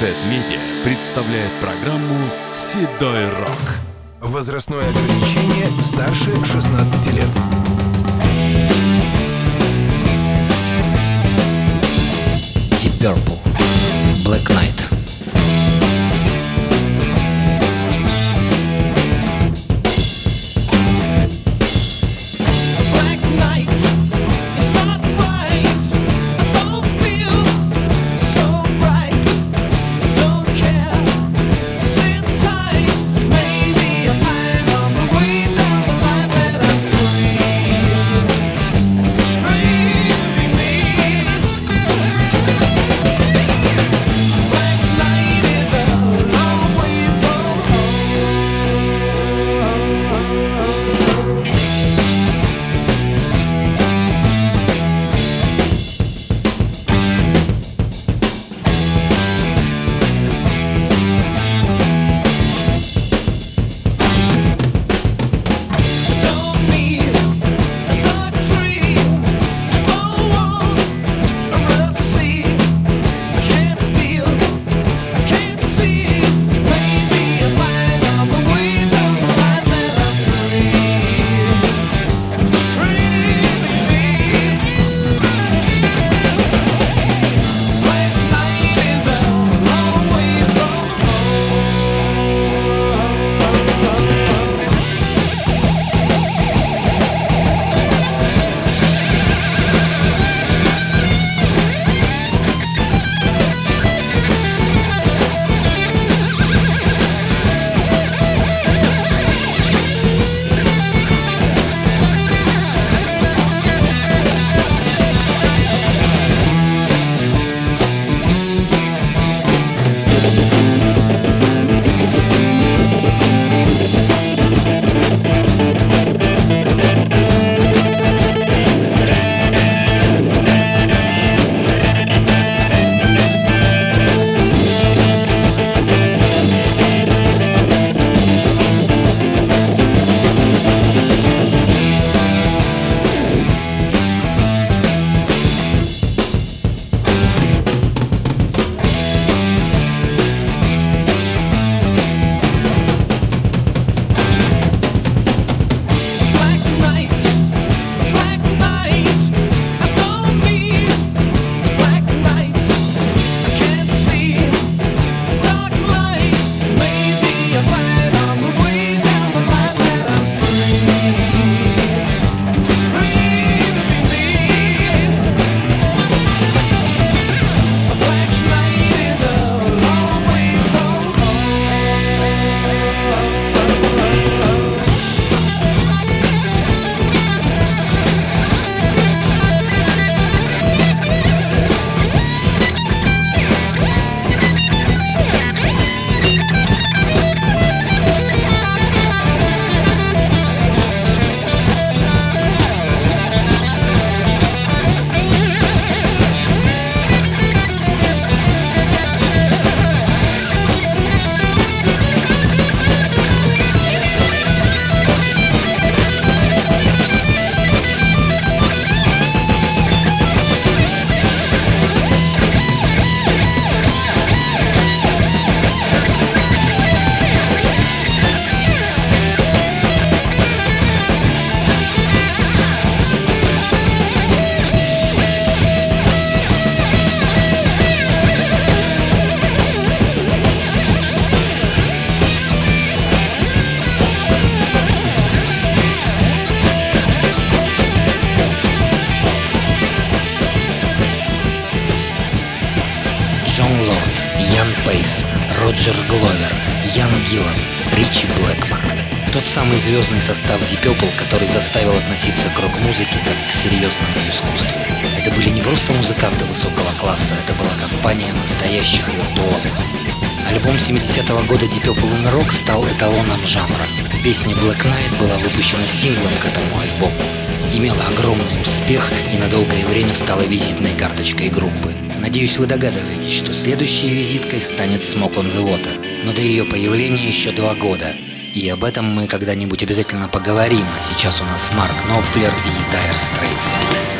Z-Media представляет программу «Седой рок». Возрастное ограничение старше 16 лет. Deep Purple Роджер Гловер, Ян Гиллан, Ричи Блэкмор. Тот самый звездный состав Purple, который заставил относиться к рок-музыке как к серьезному искусству. Это были не просто музыканты высокого класса, это была компания настоящих виртуозов. Альбом 70-го года Deep Purple in Rock стал эталоном жанра. Песня Black Knight была выпущена синглом к этому альбому. Имела огромный успех и на долгое время стала визитной карточкой группы. Надеюсь, вы догадываетесь, что следующей визиткой станет on the Water. Но до ее появления еще два года. И об этом мы когда-нибудь обязательно поговорим. А сейчас у нас Марк Нопфлер и Dire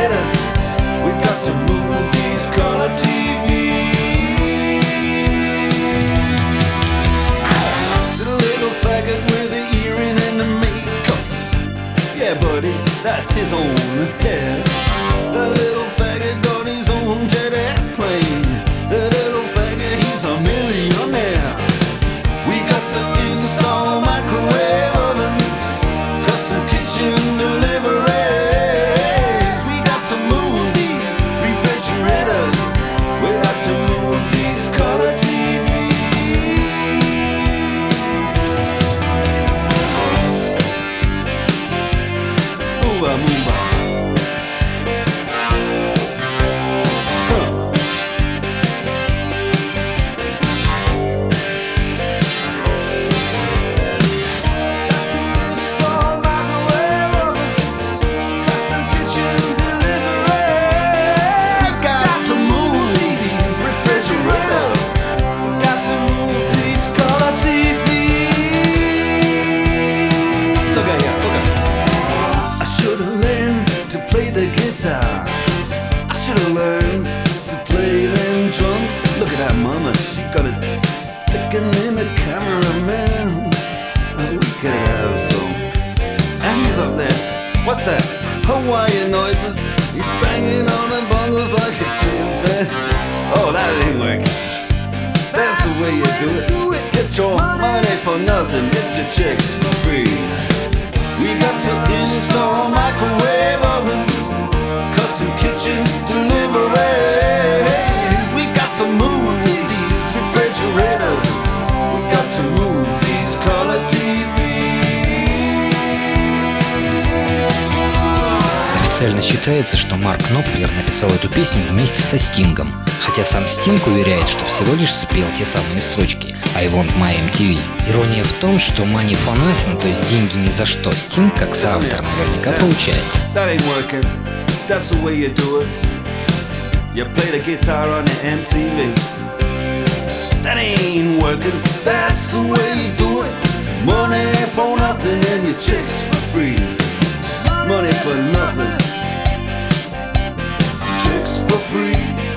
refrigerators. We got move these color TVs. To the little faggot with the earring and the makeup. Yeah, buddy, that's his own hair. That mama, she got it sticking in the cameraman. Oh, we could have some. And he's up there. What's that? Hawaiian noises. He's banging on the bongos like a chimpanzee. Oh, that ain't working. That's the way you do it. Get your money for nothing. Get your chicks for free. We got to install microwave oven, custom kitchen deliveries. Refrigerators. We got to move these color TVs. Официально считается, что Марк Knopfler написал эту песню вместе со Стингом, хотя сам Стинг уверяет, что всего лишь спел те самые строчки «I want my MTV». Ирония в том, что money for nothing, то есть деньги ни за что, Стинг, как соавтор, наверняка получается. That's the way you do it. You play the guitar on the MTV. That ain't working. That's the way you do it. Money for nothing and your chicks for free. Money for nothing. Chicks for free.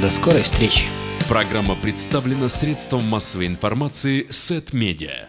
До скорой встречи. Программа представлена средством массовой информации Сет Медиа.